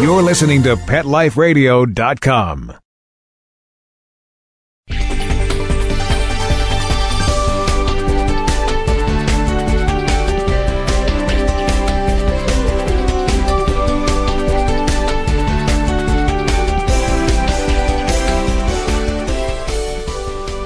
You're listening to PetLifeRadio.com.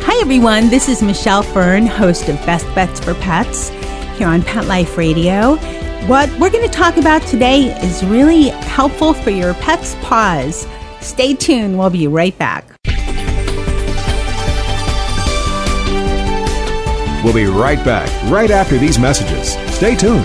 Hi, everyone. This is Michelle Fern, host of Best Bets for Pets here on Pet Life Radio. What we're going to talk about today is really helpful for your pet's paws. Stay tuned. We'll be right back. We'll be right back, right after these messages. Stay tuned.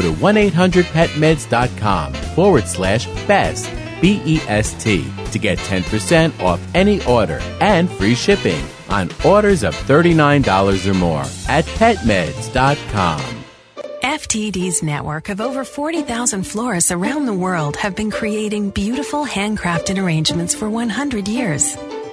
to 1-800-PetMeds.com forward slash BEST, B-E-S-T, to get 10% off any order and free shipping on orders of $39 or more at PetMeds.com. FTD's network of over 40,000 florists around the world have been creating beautiful handcrafted arrangements for 100 years.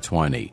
20.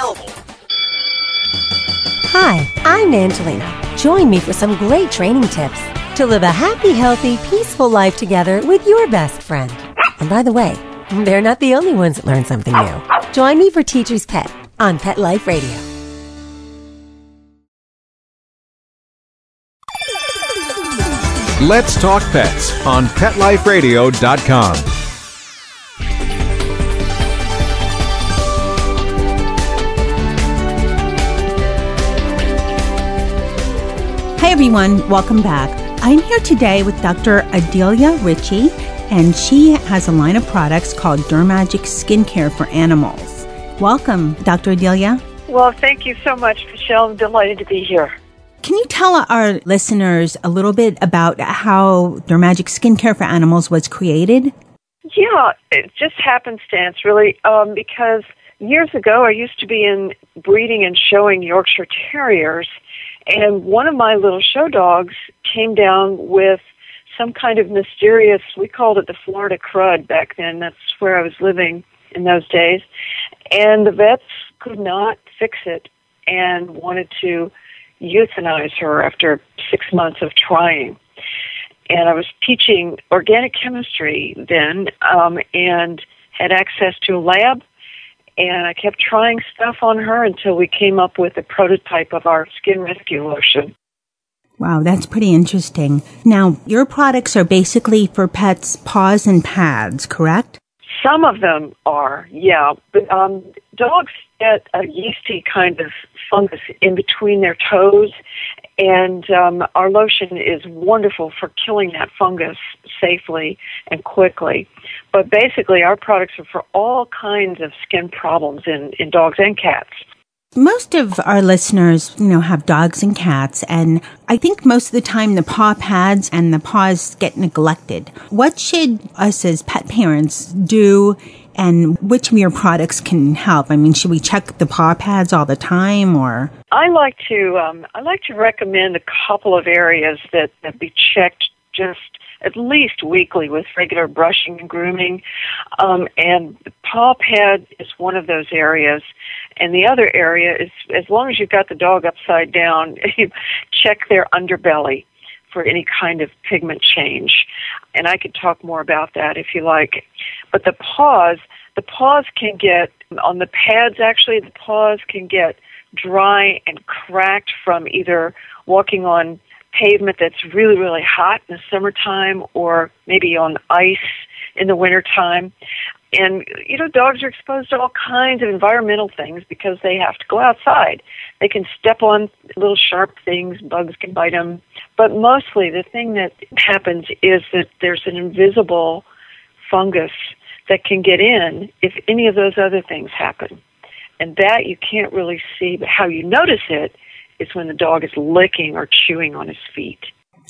Hi, I'm Angelina. Join me for some great training tips to live a happy, healthy, peaceful life together with your best friend. And by the way, they're not the only ones that learn something new. Join me for Teacher's Pet on Pet Life Radio. Let's talk pets on PetLifeRadio.com. Hi, everyone. Welcome back. I'm here today with Dr. Adelia Ritchie, and she has a line of products called Dermagic Skincare for Animals. Welcome, Dr. Adelia. Well, thank you so much, Michelle. I'm delighted to be here. Can you tell our listeners a little bit about how Dermagic Skincare for Animals was created? Yeah, it just happenstance, really, um, because years ago I used to be in breeding and showing Yorkshire Terriers, and one of my little show dogs came down with some kind of mysterious, we called it the Florida crud back then. That's where I was living in those days. And the vets could not fix it and wanted to euthanize her after six months of trying. And I was teaching organic chemistry then um, and had access to a lab. And I kept trying stuff on her until we came up with a prototype of our skin rescue lotion. Wow, that's pretty interesting. Now, your products are basically for pets' paws and pads, correct? Some of them are, yeah. But um, dogs get a yeasty kind of fungus in between their toes, and um, our lotion is wonderful for killing that fungus safely and quickly. But basically, our products are for all kinds of skin problems in, in dogs and cats. Most of our listeners, you know, have dogs and cats, and I think most of the time the paw pads and the paws get neglected. What should us as pet parents do and which of your products can help? I mean, should we check the paw pads all the time or? I like to um, I like to recommend a couple of areas that, that be checked just at least weekly with regular brushing and grooming. Um, and the paw pad is one of those areas. And the other area is as long as you've got the dog upside down, check their underbelly for any kind of pigment change. And I could talk more about that if you like. But the paws, the paws can get, on the pads actually, the paws can get dry and cracked from either walking on pavement that's really, really hot in the summertime or maybe on ice in the wintertime. And, you know, dogs are exposed to all kinds of environmental things because they have to go outside. They can step on little sharp things, bugs can bite them. But mostly the thing that happens is that there's an invisible fungus that can get in if any of those other things happen. And that you can't really see, but how you notice it is when the dog is licking or chewing on his feet.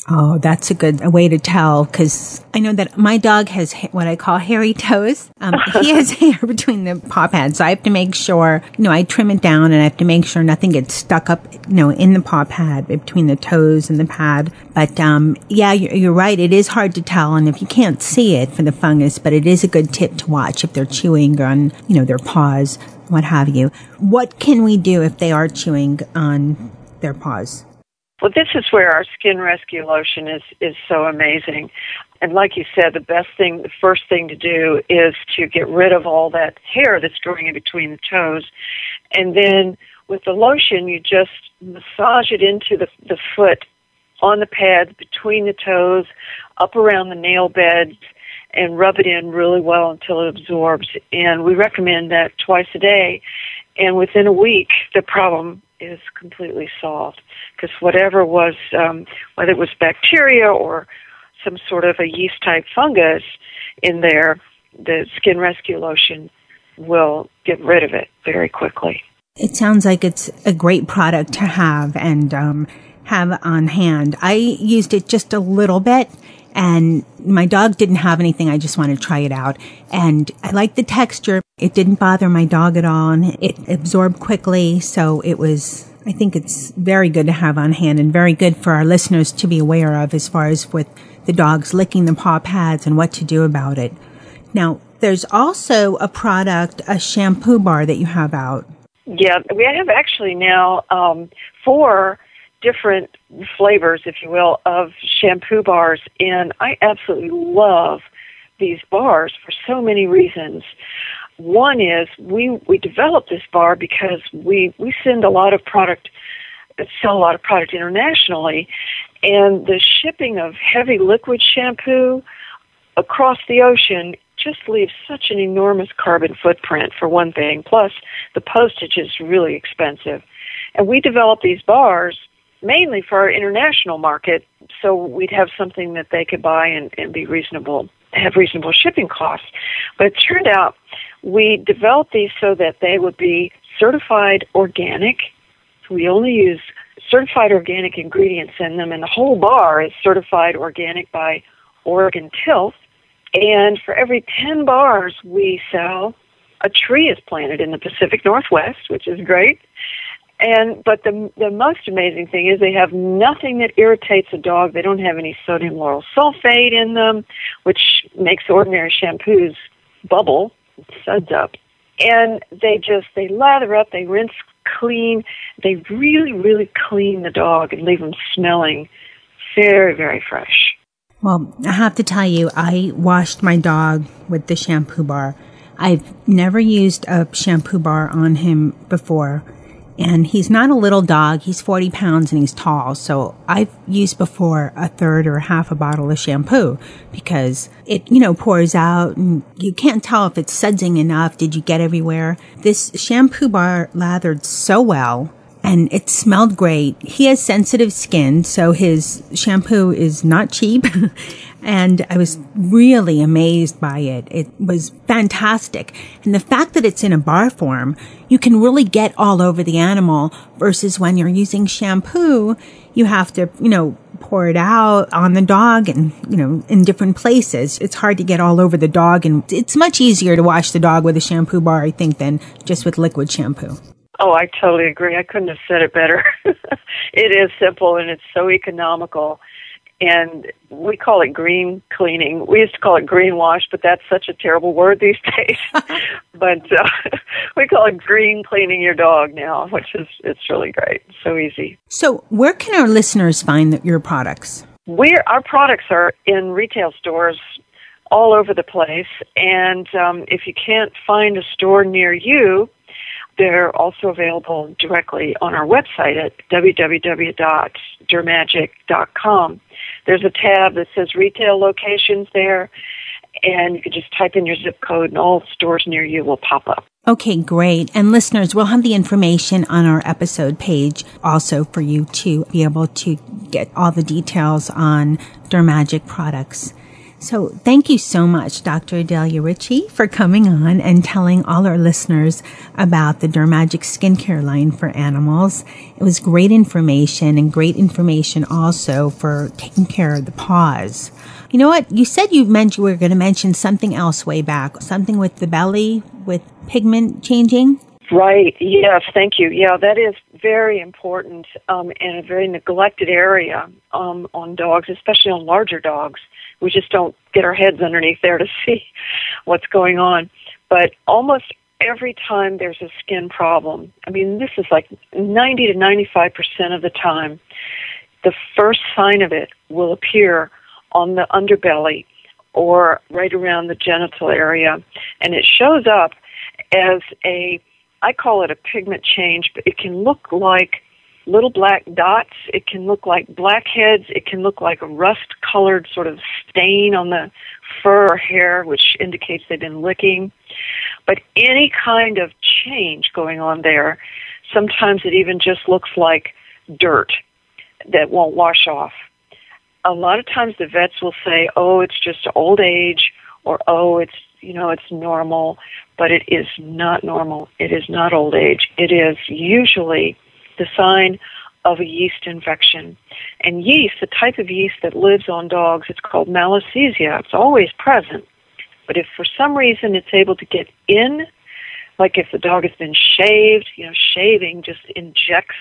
Oh, that's a good way to tell because I know that my dog has what I call hairy toes. Um, he has hair between the paw pads, so I have to make sure, you know, I trim it down and I have to make sure nothing gets stuck up, you know, in the paw pad between the toes and the pad. But um, yeah, you're, you're right. It is hard to tell, and if you can't see it for the fungus, but it is a good tip to watch if they're chewing on, you know, their paws, what have you. What can we do if they are chewing on their paws? Well, this is where our skin rescue lotion is, is so amazing. And like you said, the best thing, the first thing to do is to get rid of all that hair that's growing in between the toes. And then with the lotion, you just massage it into the, the foot on the pads between the toes, up around the nail beds, and rub it in really well until it absorbs. And we recommend that twice a day. And within a week, the problem is completely solved because whatever was, um, whether it was bacteria or some sort of a yeast type fungus in there, the skin rescue lotion will get rid of it very quickly. It sounds like it's a great product to have and um, have on hand. I used it just a little bit and my dog didn't have anything. I just wanted to try it out. And I liked the texture. It didn't bother my dog at all and it absorbed quickly. So it was, I think it's very good to have on hand and very good for our listeners to be aware of as far as with the dogs licking the paw pads and what to do about it. Now, there's also a product, a shampoo bar that you have out. Yeah, we have actually now um, four different flavors, if you will, of shampoo bars, and I absolutely love these bars for so many reasons. One is we we developed this bar because we we send a lot of product sell a lot of product internationally. And the shipping of heavy liquid shampoo across the ocean just leaves such an enormous carbon footprint for one thing. Plus the postage is really expensive. And we developed these bars mainly for our international market, so we'd have something that they could buy and, and be reasonable, have reasonable shipping costs. But it turned out we developed these so that they would be certified organic. We only use certified organic ingredients in them, and the whole bar is certified organic by Oregon Tilth. And for every 10 bars we sell, a tree is planted in the Pacific Northwest, which is great. And but the the most amazing thing is they have nothing that irritates a dog. They don't have any sodium lauryl sulfate in them, which makes ordinary shampoos bubble, suds up. And they just they lather up, they rinse clean, they really really clean the dog and leave them smelling very very fresh. Well, I have to tell you, I washed my dog with the shampoo bar. I've never used a shampoo bar on him before and he's not a little dog. He's 40 pounds and he's tall. So I've used before a third or half a bottle of shampoo because it, you know, pours out and you can't tell if it's sudsing enough. Did you get everywhere? This shampoo bar lathered so well and it smelled great. He has sensitive skin, so his shampoo is not cheap. and I was really amazed by it. It was fantastic. And the fact that it's in a bar form, you can really get all over the animal versus when you're using shampoo, you have to, you know, pour it out on the dog and, you know, in different places. It's hard to get all over the dog and it's much easier to wash the dog with a shampoo bar, I think, than just with liquid shampoo. Oh, I totally agree. I couldn't have said it better. it is simple and it's so economical and we call it green cleaning. We used to call it green wash, but that's such a terrible word these days. but uh, we call it green cleaning your dog now, which is it's really great. So easy. So, where can our listeners find your products? We our products are in retail stores all over the place, and um, if you can't find a store near you, they're also available directly on our website at www.dermagic.com. There's a tab that says retail locations there, and you can just type in your zip code, and all stores near you will pop up. Okay, great. And listeners, we'll have the information on our episode page also for you to be able to get all the details on Dermagic products. So thank you so much, Dr. Adelia Ritchie, for coming on and telling all our listeners about the Dermagic skincare line for animals. It was great information and great information also for taking care of the paws. You know what? You said you meant you were going to mention something else way back, something with the belly, with pigment changing. Right. Yes. Thank you. Yeah, that is very important um, and a very neglected area um, on dogs, especially on larger dogs we just don't get our heads underneath there to see what's going on. But almost every time there's a skin problem, I mean, this is like 90 to 95% of the time, the first sign of it will appear on the underbelly or right around the genital area. And it shows up as a, I call it a pigment change, but it can look like little black dots. It can look like blackheads. It can look like a rust colored sort of stain on the fur or hair, which indicates they've been licking. But any kind of change going on there, sometimes it even just looks like dirt that won't wash off. A lot of times the vets will say, oh, it's just old age, or oh, it's, you know, it's normal, but it is not normal. It is not old age. It is usually the sign of a yeast infection. And yeast, the type of yeast that lives on dogs, it's called malassezia. It's always present. But if for some reason it's able to get in, like if the dog has been shaved, you know, shaving just injects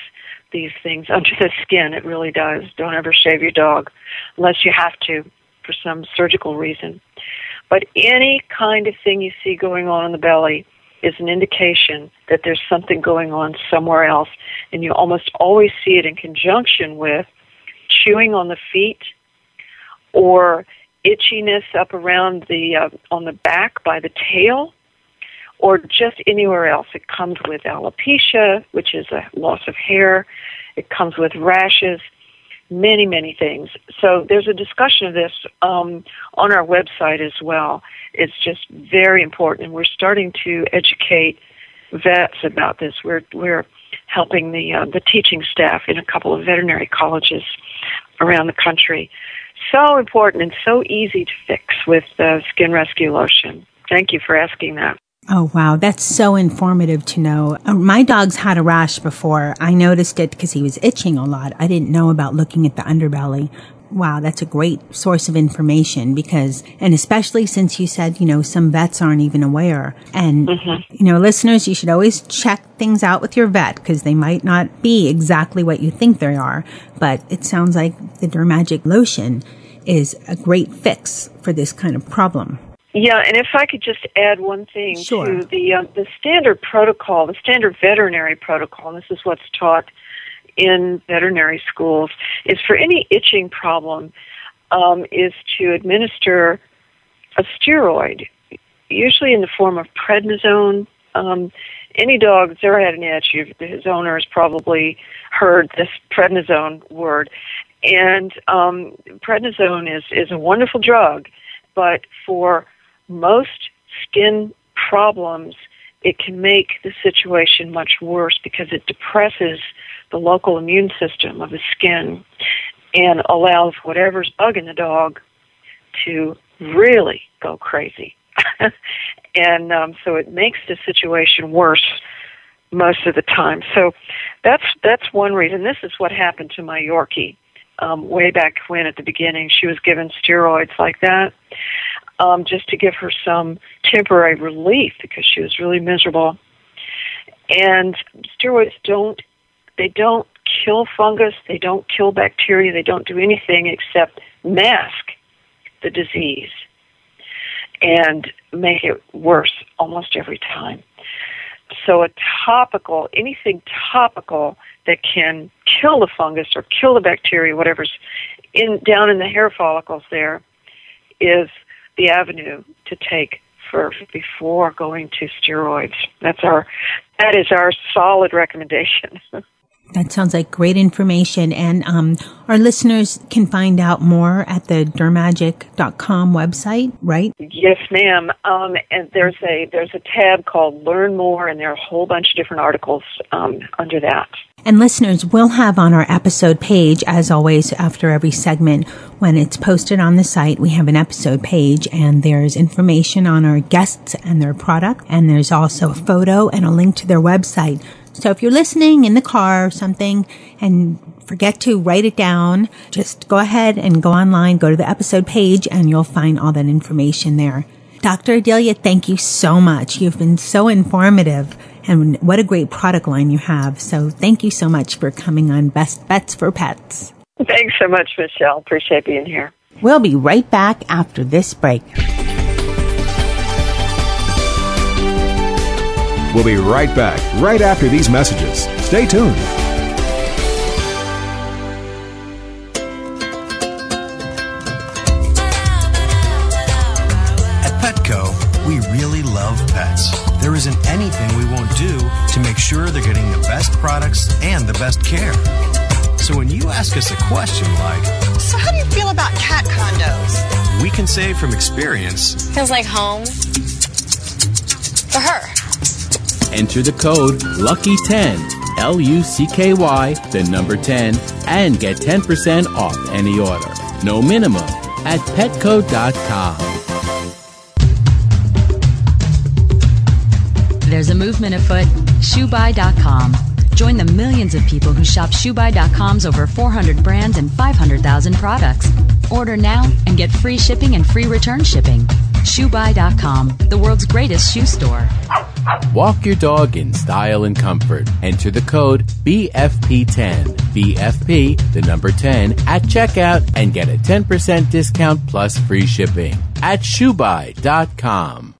these things under the skin. It really does. Don't ever shave your dog unless you have to for some surgical reason. But any kind of thing you see going on in the belly, is an indication that there's something going on somewhere else. And you almost always see it in conjunction with chewing on the feet or itchiness up around the uh, on the back by the tail or just anywhere else. It comes with alopecia, which is a loss of hair. It comes with rashes many, many things. So there's a discussion of this um, on our website as well. It's just very important, and we're starting to educate vets about this. We're we're helping the uh, the teaching staff in a couple of veterinary colleges around the country. So important and so easy to fix with uh, skin rescue lotion. Thank you for asking that. Oh, wow. That's so informative to know. Uh, my dog's had a rash before. I noticed it because he was itching a lot. I didn't know about looking at the underbelly. Wow, that's a great source of information because, and especially since you said, you know, some vets aren't even aware. And, mm-hmm. you know, listeners, you should always check things out with your vet because they might not be exactly what you think they are. But it sounds like the Dermagic lotion is a great fix for this kind of problem. Yeah, and if I could just add one thing sure. to the uh, the standard protocol, the standard veterinary protocol, and this is what's taught in veterinary schools, is for any itching problem, um, is to administer a steroid, usually in the form of prednisone. Um, any dog that's ever had an itch, his owner has probably heard this prednisone word, and um, prednisone is is a wonderful drug, but for most skin problems, it can make the situation much worse because it depresses the local immune system of the skin and allows whatever's bugging the dog to really go crazy. and um, so it makes the situation worse most of the time. So that's that's one reason. This is what happened to my Yorkie. Um, way back when at the beginning she was given steroids like that um, just to give her some temporary relief because she was really miserable. And steroids don't they don't kill fungus, they don't kill bacteria, they don't do anything except mask the disease and make it worse almost every time. So a topical, anything topical that can kill the fungus or kill the bacteria, whatever's in down in the hair follicles there, is the avenue to take first before going to steroids. That's our that is our solid recommendation. That sounds like great information. And um, our listeners can find out more at the dermagic.com website, right? Yes, ma'am. Um, and there's a there's a tab called Learn More, and there are a whole bunch of different articles um, under that. And listeners, we'll have on our episode page, as always, after every segment, when it's posted on the site, we have an episode page and there's information on our guests and their product. And there's also a photo and a link to their website. So if you're listening in the car or something and forget to write it down, just go ahead and go online, go to the episode page and you'll find all that information there. Dr. Adelia, thank you so much. You've been so informative and what a great product line you have. So thank you so much for coming on Best Bets for Pets. Thanks so much, Michelle. Appreciate being here. We'll be right back after this break. We'll be right back right after these messages. Stay tuned. At Petco, we really love pets. There isn't anything we won't do to make sure they're getting the best products and the best care. So when you ask us a question like, So, how do you feel about cat condos? we can say from experience, Feels like home. For her. Enter the code LUCKY10, L U C K Y, the number 10, and get 10% off any order. No minimum at petco.com. There's a movement afoot. ShoeBuy.com. Join the millions of people who shop ShoeBuy.com's over 400 brands and 500,000 products. Order now and get free shipping and free return shipping. ShoeBuy.com, the world's greatest shoe store. Walk your dog in style and comfort. Enter the code BFP10, BFP, the number 10, at checkout and get a 10% discount plus free shipping at shoebuy.com.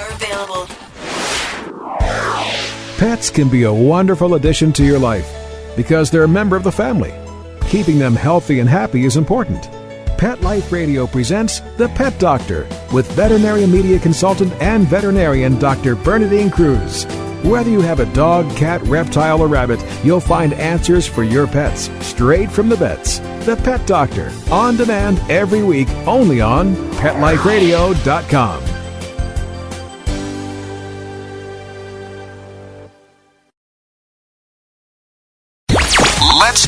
available. Pets can be a wonderful addition to your life because they're a member of the family. Keeping them healthy and happy is important. Pet Life Radio presents The Pet Doctor with veterinary media consultant and veterinarian Dr. Bernadine Cruz. Whether you have a dog, cat, reptile, or rabbit, you'll find answers for your pets straight from the vets. The Pet Doctor, on demand every week, only on PetLifeRadio.com.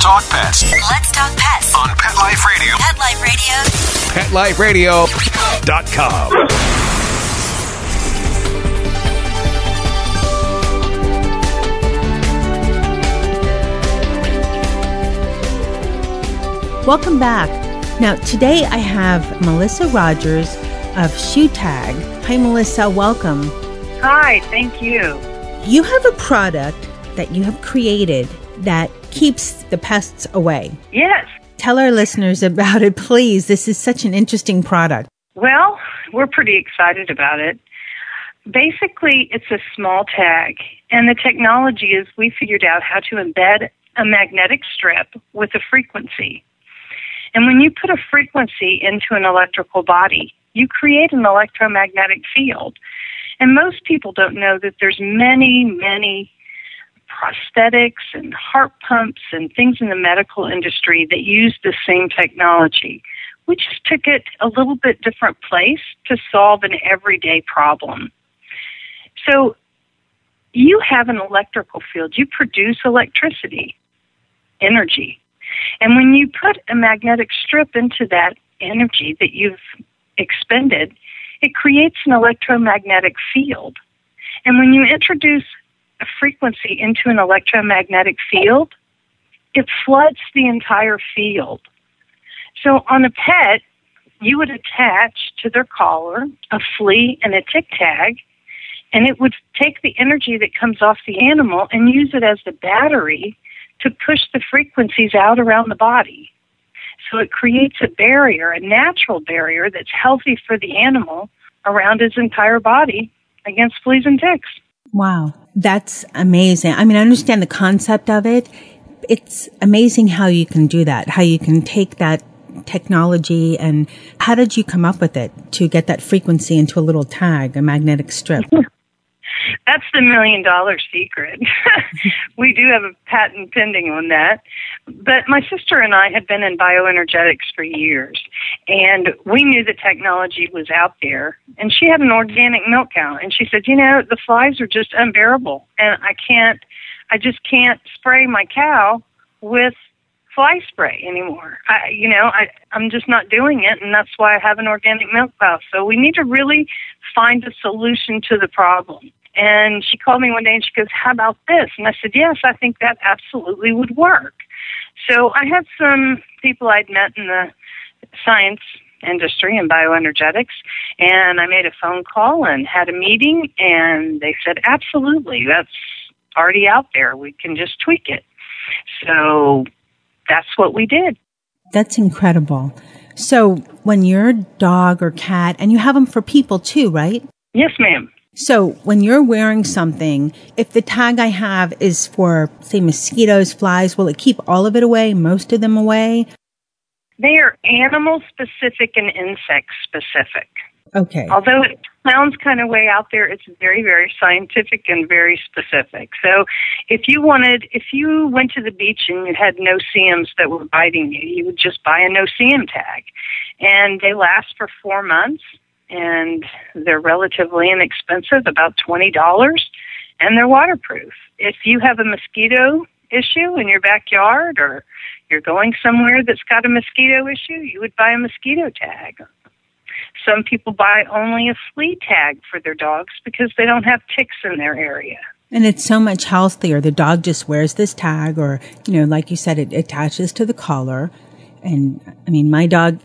talk pets Let's talk pets. on Pet Life Radio. Pet Life Radio. PetLifeRadio.com. Welcome back. Now, today I have Melissa Rogers of ShooTag. Hi, Melissa. Welcome. Hi, thank you. You have a product that you have created that keeps the pests away. Yes. Tell our listeners about it, please. This is such an interesting product. Well, we're pretty excited about it. Basically, it's a small tag, and the technology is we figured out how to embed a magnetic strip with a frequency. And when you put a frequency into an electrical body, you create an electromagnetic field. And most people don't know that there's many, many prosthetics and heart pumps and things in the medical industry that use the same technology. We just took it a little bit different place to solve an everyday problem. So you have an electrical field. You produce electricity, energy. And when you put a magnetic strip into that energy that you've expended, it creates an electromagnetic field. And when you introduce a frequency into an electromagnetic field, it floods the entire field. So on a pet, you would attach to their collar a flea and a tick tag, and it would take the energy that comes off the animal and use it as the battery to push the frequencies out around the body. So it creates a barrier, a natural barrier that's healthy for the animal around his entire body against fleas and ticks. Wow. That's amazing. I mean, I understand the concept of it. It's amazing how you can do that, how you can take that technology and how did you come up with it to get that frequency into a little tag, a magnetic strip? That's the million dollar secret. we do have a patent pending on that. But my sister and I had been in bioenergetics for years, and we knew the technology was out there. And she had an organic milk cow, and she said, You know, the flies are just unbearable, and I can't, I just can't spray my cow with fly spray anymore. I, you know, I, I'm just not doing it, and that's why I have an organic milk cow. So we need to really find a solution to the problem. And she called me one day and she goes, How about this? And I said, Yes, I think that absolutely would work. So I had some people I'd met in the science industry and bioenergetics, and I made a phone call and had a meeting, and they said, Absolutely, that's already out there. We can just tweak it. So that's what we did. That's incredible. So when your dog or cat, and you have them for people too, right? Yes, ma'am. So when you're wearing something, if the tag I have is for, say, mosquitoes, flies, will it keep all of it away, most of them away? They are animal specific and insect specific. Okay. Although it sounds kind of way out there, it's very, very scientific and very specific. So if you wanted, if you went to the beach and you had no-see-ums that were biting you, you would just buy a no-see-um tag. And they last for four months and they're relatively inexpensive, about $20, and they're waterproof. If you have a mosquito issue in your backyard or you're going somewhere that's got a mosquito issue, you would buy a mosquito tag. Some people buy only a flea tag for their dogs because they don't have ticks in their area. And it's so much healthier. The dog just wears this tag, or, you know, like you said, it attaches to the collar. And I mean, my dog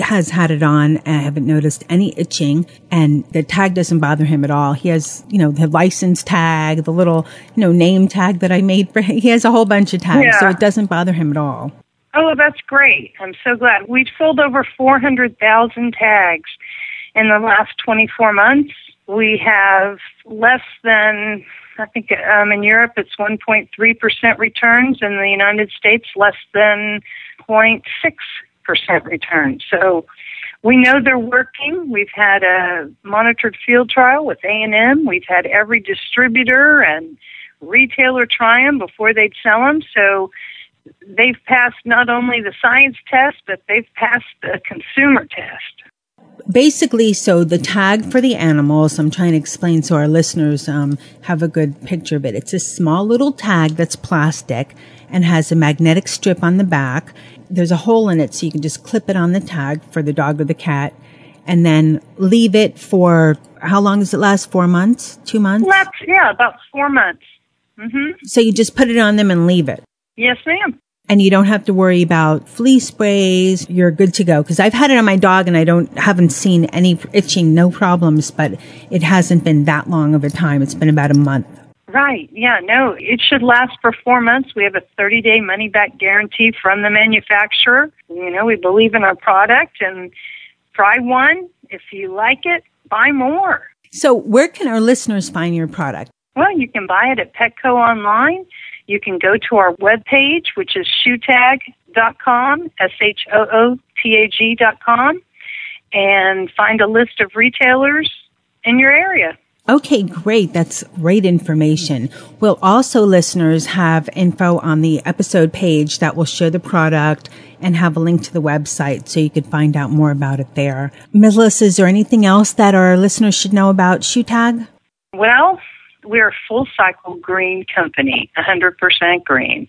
has had it on and I haven't noticed any itching and the tag doesn't bother him at all. He has, you know, the license tag, the little, you know, name tag that I made for him. He has a whole bunch of tags, Yeah. so it doesn't bother him at all. Oh, that's great. I'm so glad. We've sold over 400,000 tags in the last 24 months. We have less than, I think um, in Europe it's 1.3% returns. In the United States, less than 0.6% return. So we know they're working. We've had a monitored field trial with A&M. We've had every distributor and retailer try them before they'd sell them. So they've passed not only the science test, but they've passed the consumer test. Basically, so the tag for the animals, I'm trying to explain so our listeners um, have a good picture of it. It's a small little tag that's plastic and has a magnetic strip on the back. There's a hole in it so you can just clip it on the tag for the dog or the cat and then leave it for how long does it last? Four months? Two months? Last, yeah, about four months. hmm So you just put it on them and leave it. Yes, ma'am. And you don't have to worry about flea sprays. You're good to go. Cause I've had it on my dog and I don't, haven't seen any itching, no problems, but it hasn't been that long of a time. It's been about a month. Right. Yeah, no, it should last for four months. We have a 30 day money back guarantee from the manufacturer. You know, we believe in our product and try one. If you like it, buy more. So where can our listeners find your product? Well, you can buy it at Petco online. You can go to our webpage, which is shootag.com, S-H-O-O-T-A-G dot com, and find a list of retailers in your area. Okay, great. That's great information. We'll also, listeners, have info on the episode page that will show the product and have a link to the website so you could find out more about it there. Melissa, is there anything else that our listeners should know about ShooTag? Well, we're a full cycle green company, 100% green.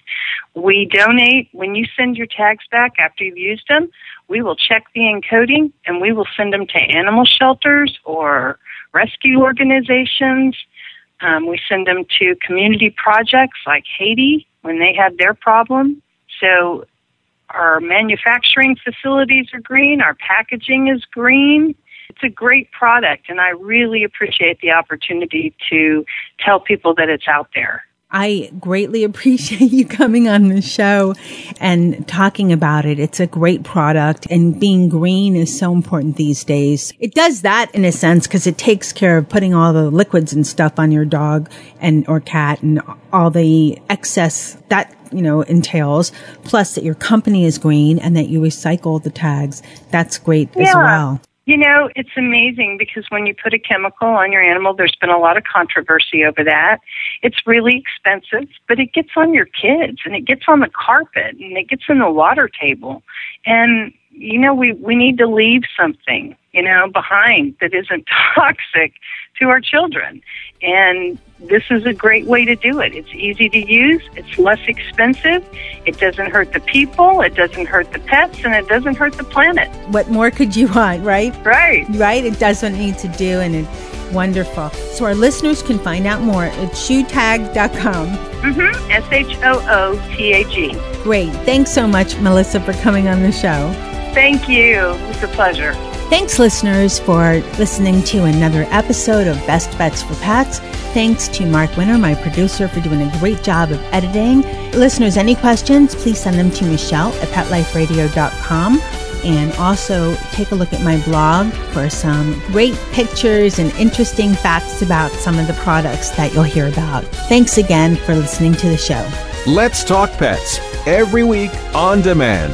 We donate, when you send your tags back after you've used them, we will check the encoding and we will send them to animal shelters or rescue organizations. Um, we send them to community projects like Haiti when they had their problem. So our manufacturing facilities are green, our packaging is green. It's a great product, and I really appreciate the opportunity to tell people that it's out there. I greatly appreciate you coming on the show and talking about it. It's a great product and being green is so important these days. It does that in a sense because it takes care of putting all the liquids and stuff on your dog and or cat and all the excess that you know entails plus that your company is green and that you recycle the tags that's great yeah. as well you know, it's amazing because when you put a chemical on your animal, there's been a lot of controversy over that. It's really expensive, but it gets on your kids and it gets on the carpet and it gets in the water table. And, you know, we, we need to leave something, you know, behind that isn't toxic to our children. And this is a great way to do it. It's easy to use, it's less expensive, it doesn't hurt the people, it doesn't hurt the pets, and it doesn't hurt the planet. What more could you want, right? Right. Right? It does what it needs to do, and it's wonderful. So our listeners can find out more at shootag.com. Mm-hmm. S H O O T A G. Great. Thanks so much, Melissa, for coming on the show. Thank you. It's a pleasure. Thanks, listeners, for listening to another episode of Best Bets for Pets. Thanks to Mark Winter, my producer, for doing a great job of editing. Listeners, any questions, please send them to Michelle at PetLifeRadio.com. And also take a look at my blog for some great pictures and interesting facts about some of the products that you'll hear about. Thanks again for listening to the show. Let's Talk Pets every week on demand,